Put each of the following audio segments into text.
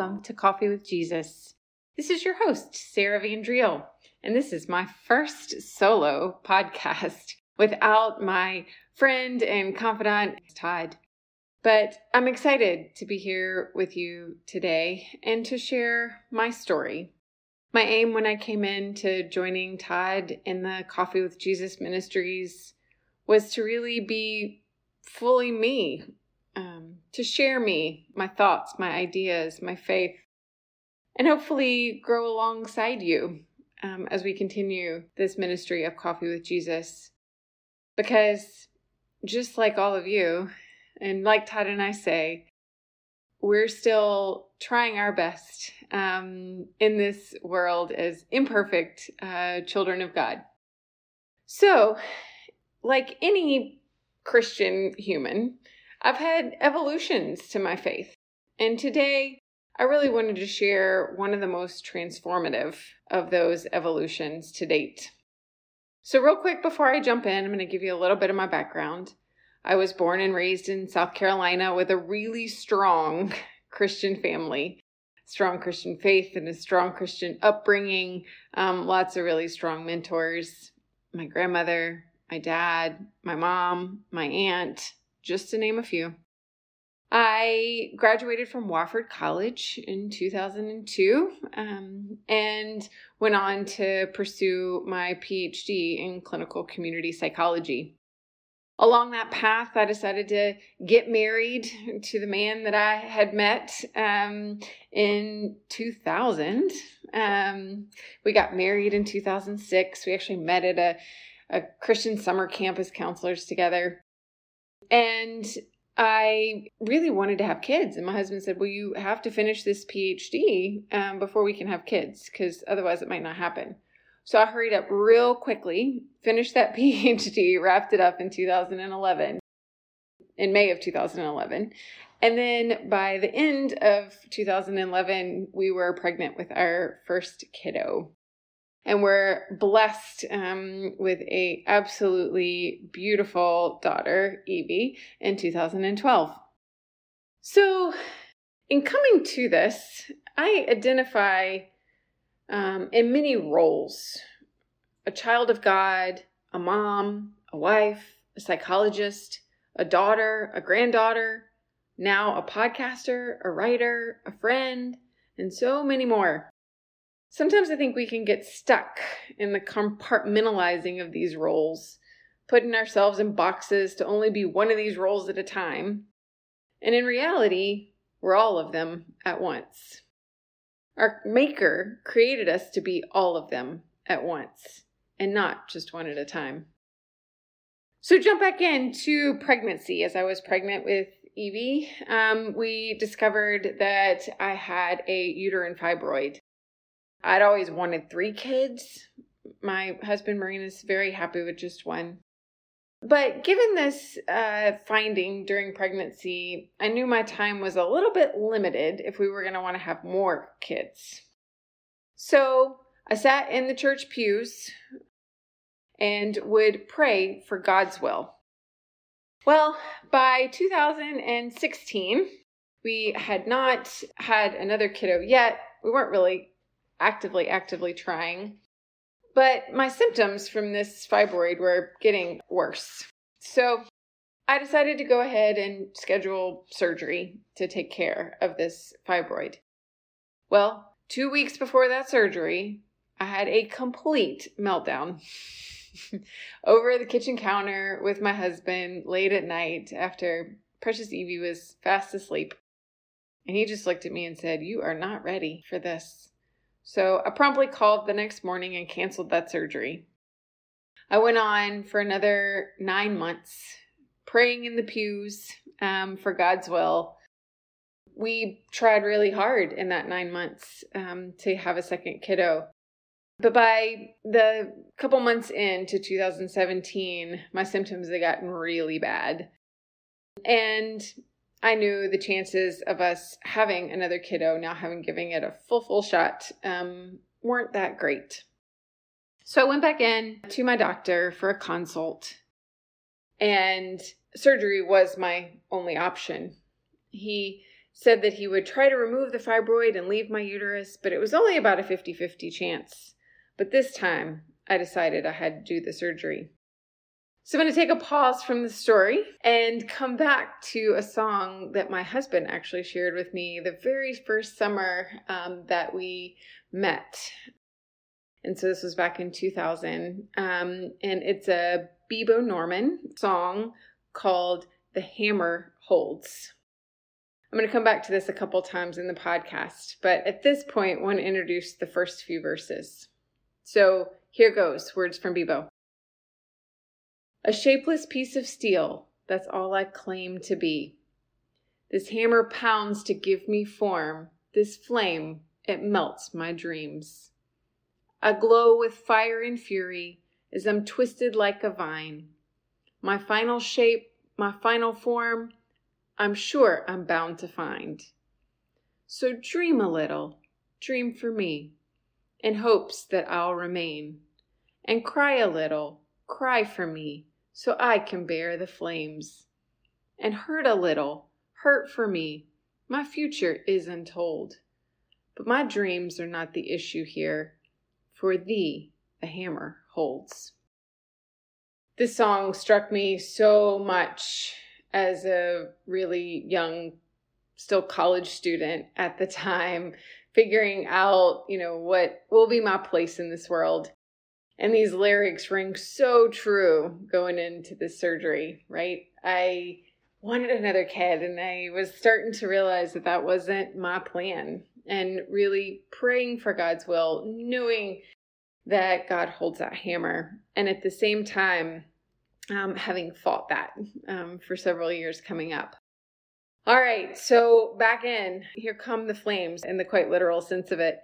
welcome to Coffee with Jesus. This is your host, Sara van Driel, and this is my first solo podcast without my friend and confidant, Todd. But I'm excited to be here with you today and to share my story. My aim when I came into joining Todd in the Coffee with Jesus ministries was to really be fully me, um, to share me, my thoughts, my ideas, my faith, and hopefully grow alongside you um, as we continue this ministry of Coffee with Jesus. Because just like all of you, and like Todd and I say, we're still trying our best um, in this world as imperfect uh, children of God. So, like any Christian human, I've had evolutions to my faith. And today, I really wanted to share one of the most transformative of those evolutions to date. So, real quick before I jump in, I'm going to give you a little bit of my background. I was born and raised in South Carolina with a really strong Christian family, strong Christian faith, and a strong Christian upbringing. Um, lots of really strong mentors. My grandmother, my dad, my mom, my aunt, just to name a few. I graduated from Wofford College in 2002 um, and went on to pursue my PhD in clinical community psychology along that path, I decided to get married to the man that I had met um, in 2000. Um, we got married in 2006. We actually met at a, a Christian summer camp as counselors together. And I really wanted to have kids. And my husband said, Well, you have to finish this PhD um, before we can have kids, because otherwise it might not happen. So I hurried up real quickly, finished that PhD, wrapped it up in 2011, in May of 2011. And then by the end of 2011, we were pregnant with our first kiddo. And we're blessed um, with a absolutely beautiful daughter, Evie, in 2012. So, in coming to this, I identify um, in many roles a child of God, a mom, a wife, a psychologist, a daughter, a granddaughter, now a podcaster, a writer, a friend, and so many more. Sometimes I think we can get stuck in the compartmentalizing of these roles, putting ourselves in boxes to only be one of these roles at a time. And in reality, we're all of them at once. Our Maker created us to be all of them at once and not just one at a time. So, jump back into pregnancy. As I was pregnant with Evie, um, we discovered that I had a uterine fibroid. I'd always wanted three kids. My husband, Marine, is very happy with just one. But given this uh, finding during pregnancy, I knew my time was a little bit limited if we were going to want to have more kids. So I sat in the church pews and would pray for God's will. Well, by 2016, we had not had another kiddo yet. We weren't really actively, actively trying. But my symptoms from this fibroid were getting worse. So I decided to go ahead and schedule surgery to take care of this fibroid. Well, two weeks before that surgery, I had a complete meltdown over the kitchen counter with my husband late at night after Precious Evie was fast asleep. And he just looked at me and said, You are not ready for this. So I promptly called the next morning and canceled that surgery. I went on for another nine months praying in the pews um, for God's will. We tried really hard in that nine months um, to have a second kiddo. But by the couple months into 2017, my symptoms had gotten really bad. And I knew the chances of us having another kiddo, now having giving it a full, full shot, um, weren't that great. So I went back in to my doctor for a consult, and surgery was my only option. He said that he would try to remove the fibroid and leave my uterus, but it was only about a 50 50 chance. But this time, I decided I had to do the surgery. So I'm going to take a pause from the story and come back to a song that my husband actually shared with me the very first summer um, that we met. And so this was back in 2000. Um, and it's a Bebo Norman song called The Hammer Holds. I'm going to come back to this a couple times in the podcast, but at this point, I want to introduce the first few verses. So here goes words from Bebo. A shapeless piece of steel, that's all I claim to be. This hammer pounds to give me form, this flame, it melts my dreams. I glow with fire and fury as I'm twisted like a vine. My final shape, my final form, I'm sure I'm bound to find. So dream a little, dream for me, in hopes that I'll remain. And cry a little, cry for me, so I can bear the flames. And hurt a little, hurt for me, my future is untold. But my dreams are not the issue here, for thee the hammer holds. This song struck me so much as a really young, still college student at the time, figuring out, you know, what will be my place in this world. And these lyrics ring so true going into the surgery, right? I wanted another kid and I was starting to realize that that wasn't my plan and really praying for God's will, knowing that God holds that hammer. And at the same time, um, having fought that um, for several years coming up. All right, so back in, here come the flames in the quite literal sense of it.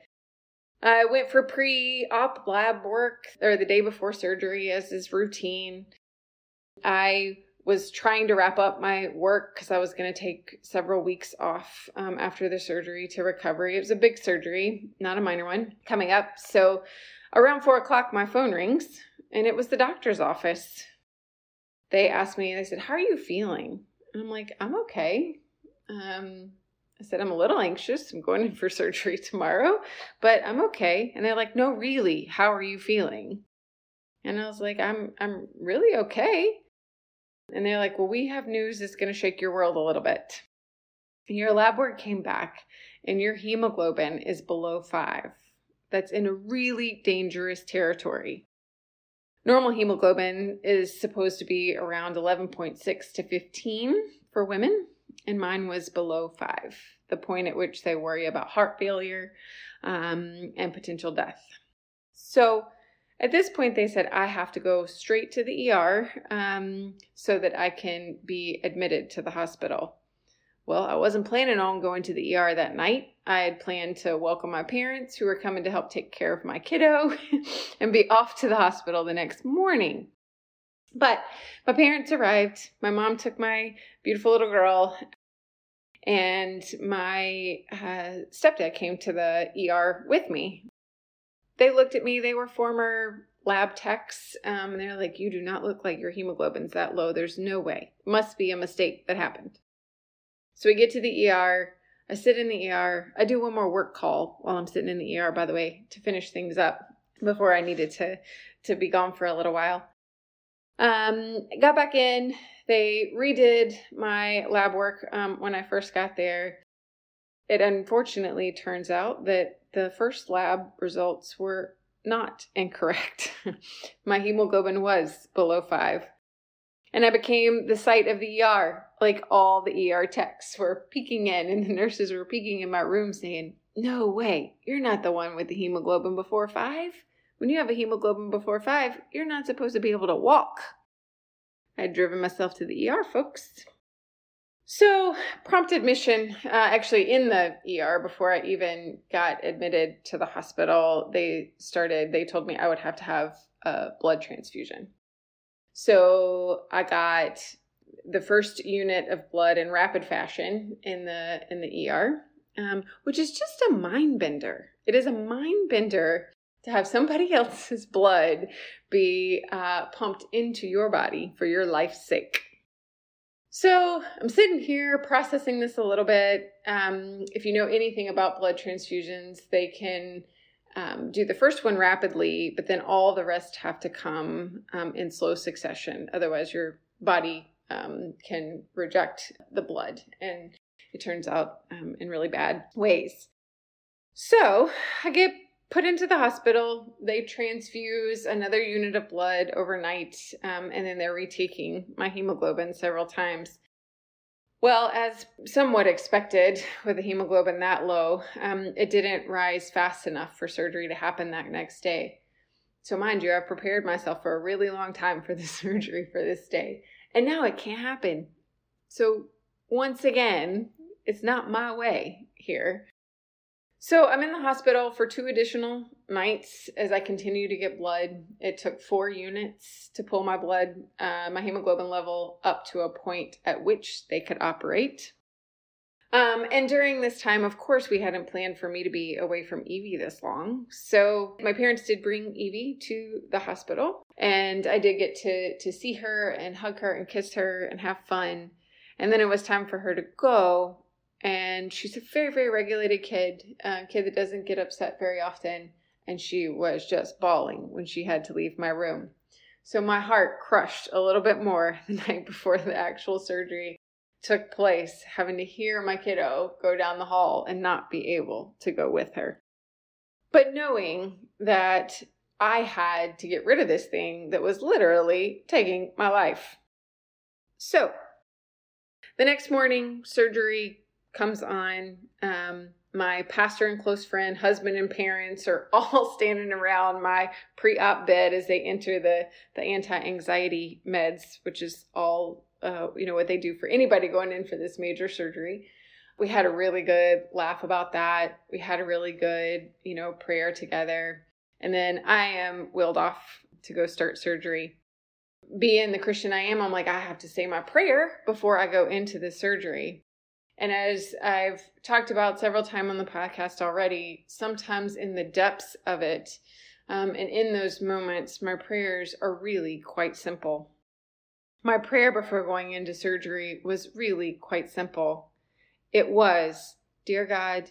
I went for pre op lab work or the day before surgery, as is routine. I was trying to wrap up my work because I was going to take several weeks off um, after the surgery to recovery. It was a big surgery, not a minor one, coming up. So around four o'clock, my phone rings and it was the doctor's office they asked me, they said, How are you feeling? And I'm like, I'm okay. Um, I said, I'm a little anxious. I'm going in for surgery tomorrow, but I'm okay. And they're like, No, really, how are you feeling? And I was like, I'm I'm really okay. And they're like, Well, we have news that's gonna shake your world a little bit. And your lab work came back and your hemoglobin is below five. That's in a really dangerous territory. Normal hemoglobin is supposed to be around 11.6 to 15 for women, and mine was below 5, the point at which they worry about heart failure um, and potential death. So at this point, they said, I have to go straight to the ER um, so that I can be admitted to the hospital. Well, I wasn't planning on going to the ER that night. I had planned to welcome my parents who were coming to help take care of my kiddo and be off to the hospital the next morning. But my parents arrived. My mom took my beautiful little girl, and my uh, stepdad came to the ER with me. They looked at me. They were former lab techs, um, and they're like, You do not look like your hemoglobin's that low. There's no way. Must be a mistake that happened. So we get to the ER. I sit in the ER. I do one more work call while I'm sitting in the ER, by the way, to finish things up before I needed to to be gone for a little while. Um, got back in. They redid my lab work um, when I first got there. It unfortunately turns out that the first lab results were not incorrect. my hemoglobin was below five and I became the site of the ER. Like all the ER techs were peeking in, and the nurses were peeking in my room saying, No way, you're not the one with the hemoglobin before five. When you have a hemoglobin before five, you're not supposed to be able to walk. I'd driven myself to the ER, folks. So, prompt admission, uh, actually, in the ER before I even got admitted to the hospital, they started, they told me I would have to have a blood transfusion. So I got the first unit of blood in rapid fashion in the in the ER, um, which is just a mind bender. It is a mind bender to have somebody else's blood be uh, pumped into your body for your life's sake. So I'm sitting here processing this a little bit. Um, if you know anything about blood transfusions, they can um, do the first one rapidly, but then all the rest have to come um, in slow succession. Otherwise, your body um, can reject the blood, and it turns out um, in really bad ways. So I get put into the hospital. They transfuse another unit of blood overnight, um, and then they're retaking my hemoglobin several times. Well, as somewhat expected, with a hemoglobin that low, um, it didn't rise fast enough for surgery to happen that next day. So, mind you, I've prepared myself for a really long time for the surgery for this day, and now it can't happen. So, once again, it's not my way here. So I'm in the hospital for two additional nights as I continue to get blood. It took four units to pull my blood, uh, my hemoglobin level up to a point at which they could operate. Um, and during this time, of course, we hadn't planned for me to be away from Evie this long. So my parents did bring Evie to the hospital, and I did get to to see her and hug her and kiss her and have fun. And then it was time for her to go and she's a very very regulated kid a kid that doesn't get upset very often. And she was just bawling when she had to leave my room. So my heart crushed a little bit more the night before the actual surgery took place having to hear my kiddo go down the hall and not be able to go with her. But knowing that i had to get rid of this thing that was literally taking my life. So the next morning surgery comes on. Um, my pastor and close friend, husband and parents are all standing around my pre-op bed as they enter the the anti-anxiety meds, which is all uh, you know what they do for anybody going in for this major surgery. We had a really good laugh about that. We had a really good you know prayer together, and then I am wheeled off to go start surgery. Being the Christian I am, I'm like I have to say my prayer before I go into the surgery. And as I've talked about several times on the podcast already, sometimes in the depths of it, um, and in those moments, my prayers are really quite simple. My prayer before going into surgery was really quite simple. It was, Dear God,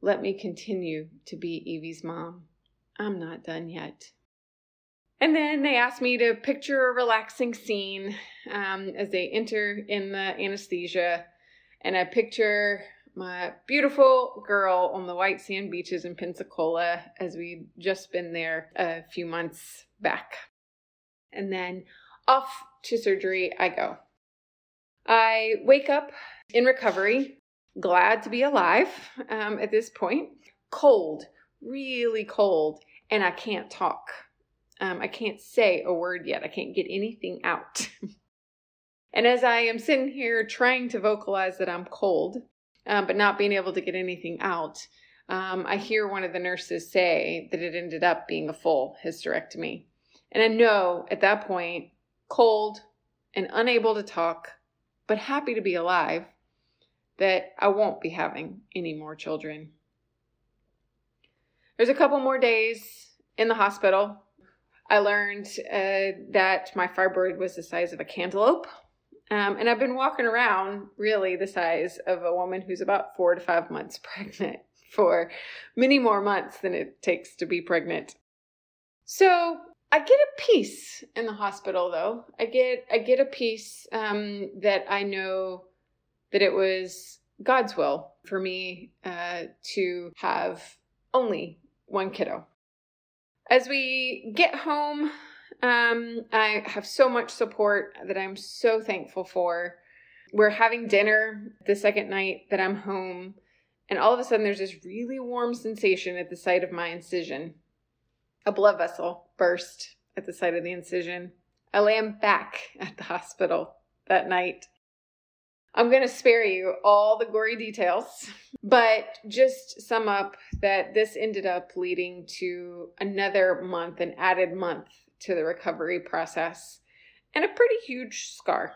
let me continue to be Evie's mom. I'm not done yet. And then they asked me to picture a relaxing scene um, as they enter in the anesthesia and I picture my beautiful girl on the white sand beaches in Pensacola as we'd just been there a few months back. And then off to surgery I go. I wake up in recovery, glad to be alive um, at this point, cold, really cold, and I can't talk. Um, I can't say a word yet. I can't get anything out. And as I am sitting here trying to vocalize that I'm cold, um, but not being able to get anything out, um, I hear one of the nurses say that it ended up being a full hysterectomy. And I know at that point, cold and unable to talk, but happy to be alive, that I won't be having any more children. There's a couple more days in the hospital. I learned uh, that my fibroid was the size of a cantaloupe, um, and I've been walking around really the size of a woman who's about four to five months pregnant for many more months than it takes to be pregnant. So I get a piece in the hospital though. I get I get a piece um, that I know that it was God's will for me uh, to have only one kiddo. As we get home um, I have so much support that I'm so thankful for. We're having dinner the second night that I'm home, and all of a sudden there's this really warm sensation at the site of my incision. A blood vessel burst at the site of the incision. I land back at the hospital that night. I'm going to spare you all the gory details, but just sum up that this ended up leading to another month, an added month to the recovery process and a pretty huge scar.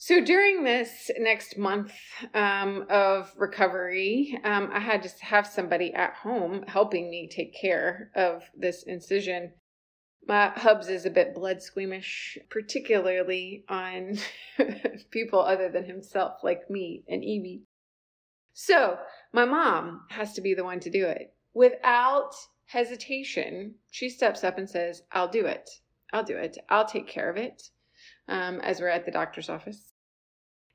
So during this next month um, of recovery, um, I had to have somebody at home helping me take care of this incision. My hubs is a bit blood squeamish, particularly on people other than himself, like me and Evie. So my mom has to be the one to do it. Without hesitation, she steps up and says, I'll do it. I'll do it. I'll take care of it um, as we're at the doctor's office.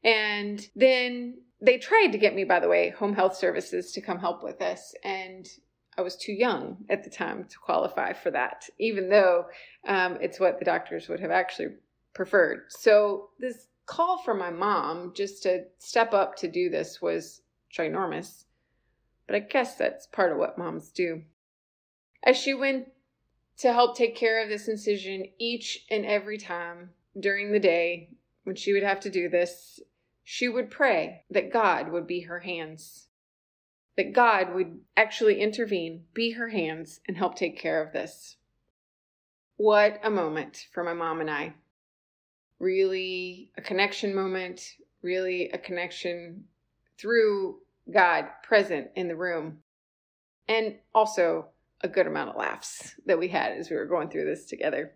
And then they tried to get me, by the way, home health services to come help with this. And I was too young at the time to qualify for that, even though um, it's what the doctors would have actually preferred. So, this call from my mom just to step up to do this was ginormous. But I guess that's part of what moms do. As she went to help take care of this incision each and every time during the day when she would have to do this, she would pray that God would be her hands, that God would actually intervene, be her hands, and help take care of this. What a moment for my mom and I. Really a connection moment, really a connection through God present in the room. And also a good amount of laughs that we had as we were going through this together.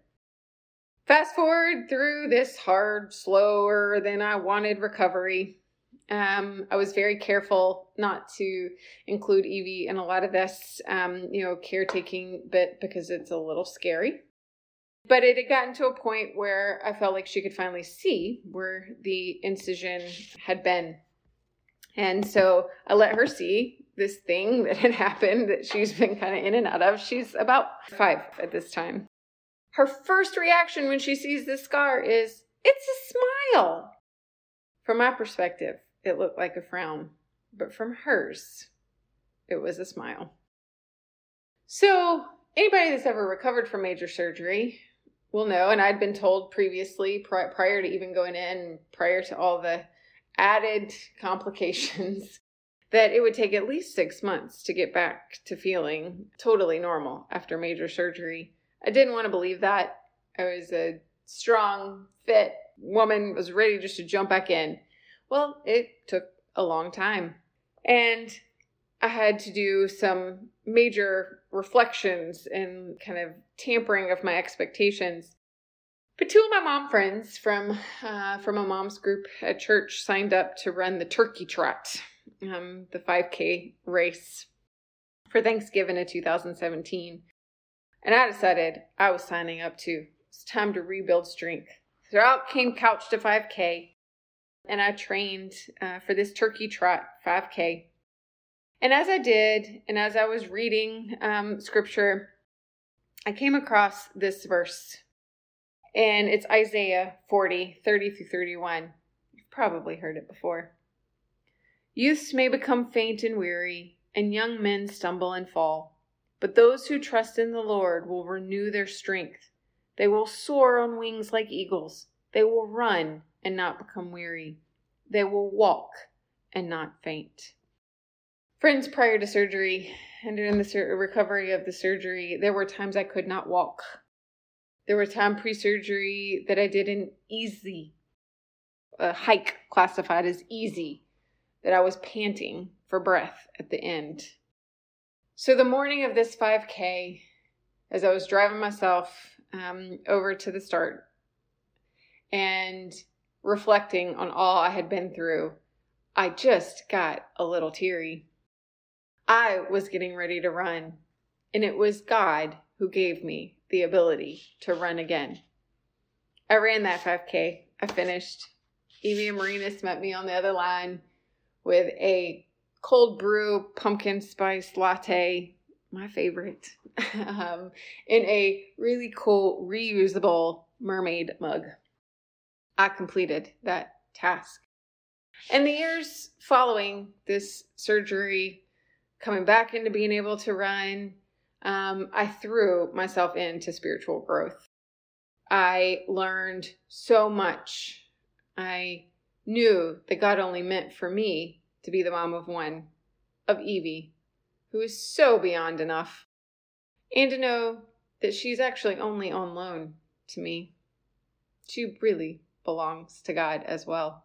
Fast forward through this hard, slower than I wanted recovery. Um, I was very careful not to include Evie in a lot of this, um, you know, caretaking bit because it's a little scary. But it had gotten to a point where I felt like she could finally see where the incision had been. And so I let her see this thing that had happened that she's been kind of in and out of. She's about five at this time her first reaction when she sees this scar is, It's a smile. From my perspective, it looked like a frown, but from hers, it was a smile. So, anybody that's ever recovered from major surgery will know, and I'd been told previously, prior to even going in, prior to all the added complications, that it would take at least six months to get back to feeling totally normal after major surgery. I didn't want to believe that. I was a strong, fit woman, was ready just to jump back in. Well, it took a long time. And I had to do some major reflections and kind of tampering of my expectations. But two of my mom friends from uh, from a mom's group at church signed up to run the Turkey Trot, um, the 5K race for Thanksgiving of 2017. And I decided I was signing up too. It's time to rebuild strength. So out came Couch to 5K, and I trained uh, for this turkey trot 5K. And as I did, and as I was reading um, scripture, I came across this verse. And it's Isaiah 40, 30 through 31. You've probably heard it before. Youths may become faint and weary, and young men stumble and fall. But those who trust in the Lord will renew their strength. They will soar on wings like eagles. They will run and not become weary. They will walk and not faint. Friends, prior to surgery and during the recovery of the surgery, there were times I could not walk. There were times pre surgery that I did an easy, a hike classified as easy, that I was panting for breath at the end. So the morning of this 5K, as I was driving myself um, over to the start and reflecting on all I had been through, I just got a little teary. I was getting ready to run, and it was God who gave me the ability to run again. I ran that 5K. I finished. Evie and Marinas met me on the other line with a cold brew pumpkin spice latte, my favorite, um, in a really cool reusable mermaid mug. I completed that task. And the years following this surgery, coming back into being able to run, um, I threw myself into spiritual growth. I learned so much. I knew that God only meant for me to be the mom of one, of Evie, who is so beyond enough, and to know that she's actually only on loan to me. She really belongs to God as well.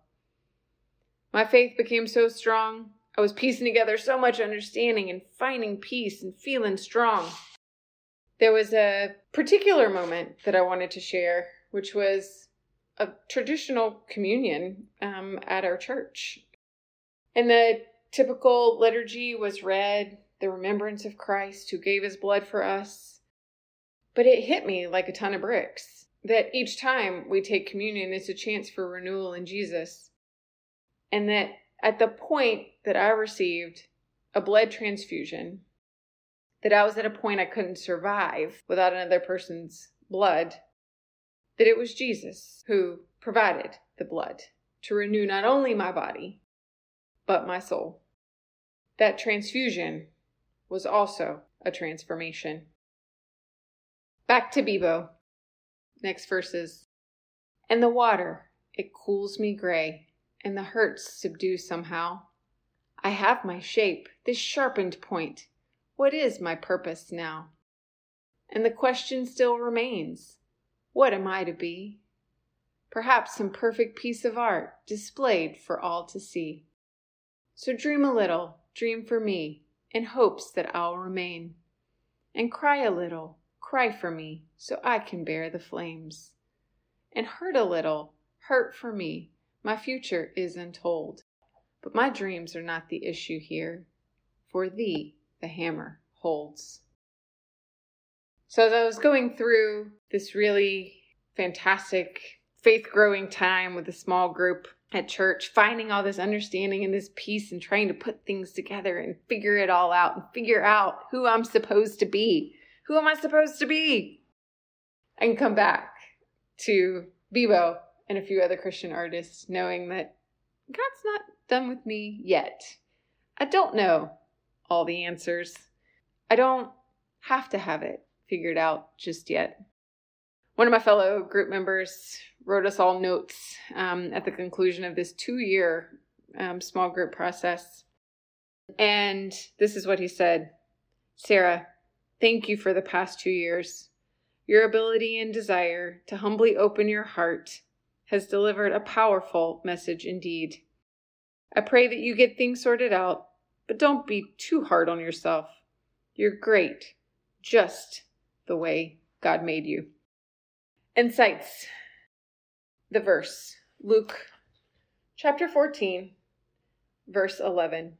My faith became so strong. I was piecing together so much understanding and finding peace and feeling strong there was a particular moment that I wanted to share, which was a traditional communion um, at our church. And the typical liturgy was read, the remembrance of Christ who gave his blood for us. But it hit me like a ton of bricks that each time we take communion, it's a chance for renewal in Jesus. And that at the point that I received a blood transfusion, that I was at a point I couldn't survive without another person's blood, that it was Jesus who provided the blood to renew not only my body, but my soul. That transfusion was also a transformation. Back to Bebo. Next verses. And the water, it cools me gray, and the hurts subdue somehow. I have my shape, this sharpened point. What is my purpose now? And the question still remains what am I to be? Perhaps some perfect piece of art displayed for all to see. So dream a little, dream for me, in hopes that I'll remain. And cry a little, cry for me, so I can bear the flames. And hurt a little, hurt for me, my future is untold. But my dreams are not the issue here. For thee the hammer holds. So, as I was going through this really fantastic faith growing time with a small group at church, finding all this understanding and this peace and trying to put things together and figure it all out and figure out who I'm supposed to be. Who am I supposed to be? And come back to Bebo and a few other Christian artists, knowing that God's not done with me yet. I don't know all the answers. I don't have to have it figured out just yet. One of my fellow group members wrote us all notes um, at the conclusion of this two year um, small group process. And this is what he said Sara, thank you for the past two years. Your ability and desire to humbly open your heart has delivered a powerful message indeed. I pray that you get things sorted out, but don't be too hard on yourself. You're great, just the way God made you. Insights. The verse Luke chapter 14, verse 11.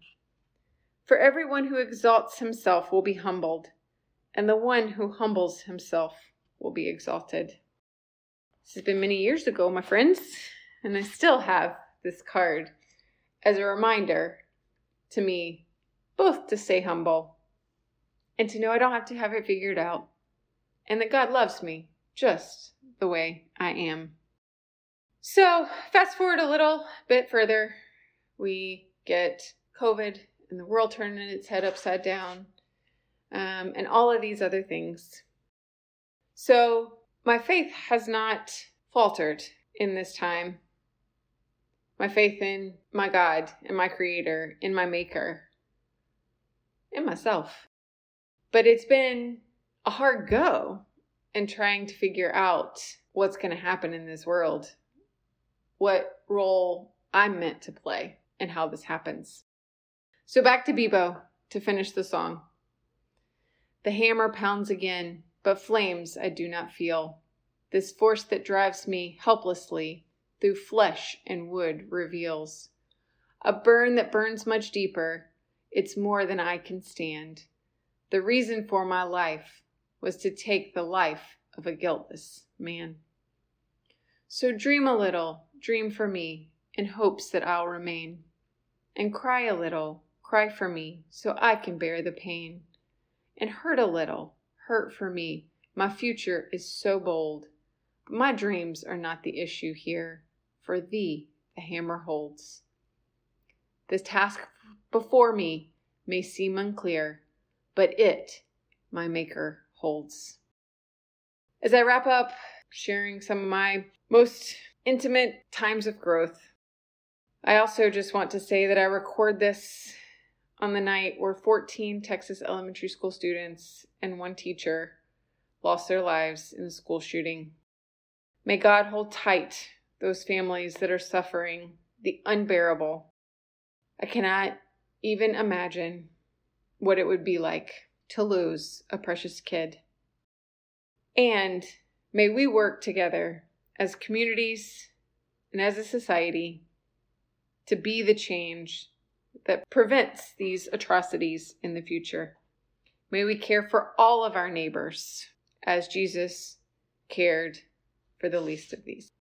For everyone who exalts himself will be humbled, and the one who humbles himself will be exalted. This has been many years ago, my friends, and I still have this card as a reminder to me both to stay humble and to know I don't have to have it figured out, and that God loves me just the way I am. So, fast forward a little bit further, we get COVID and the world turning its head upside down, um, and all of these other things. So, my faith has not faltered in this time. My faith in my God, in my Creator, in my Maker, in myself. But it's been a hard go in trying to figure out what's going to happen in this world, what role I'm meant to play, and how this happens. So back to Bebo to finish the song. The hammer pounds again, but flames I do not feel. This force that drives me helplessly through flesh and wood reveals a burn that burns much deeper. It's more than I can stand. The reason for my life was to take the life of a guiltless man. So dream a little, dream for me, in hopes that I'll remain. And cry a little, cry for me, so I can bear the pain. And hurt a little, hurt for me, my future is so bold. But my dreams are not the issue here, for thee the hammer holds. The task before me may seem unclear but it, my Maker, holds. As I wrap up sharing some of my most intimate times of growth, I also just want to say that I record this on the night where 14 Texas elementary school students and one teacher lost their lives in a school shooting. May God hold tight those families that are suffering the unbearable. I cannot even imagine what it would be like to lose a precious kid. And may we work together as communities and as a society to be the change that prevents these atrocities in the future. May we care for all of our neighbors as Jesus cared for the least of these.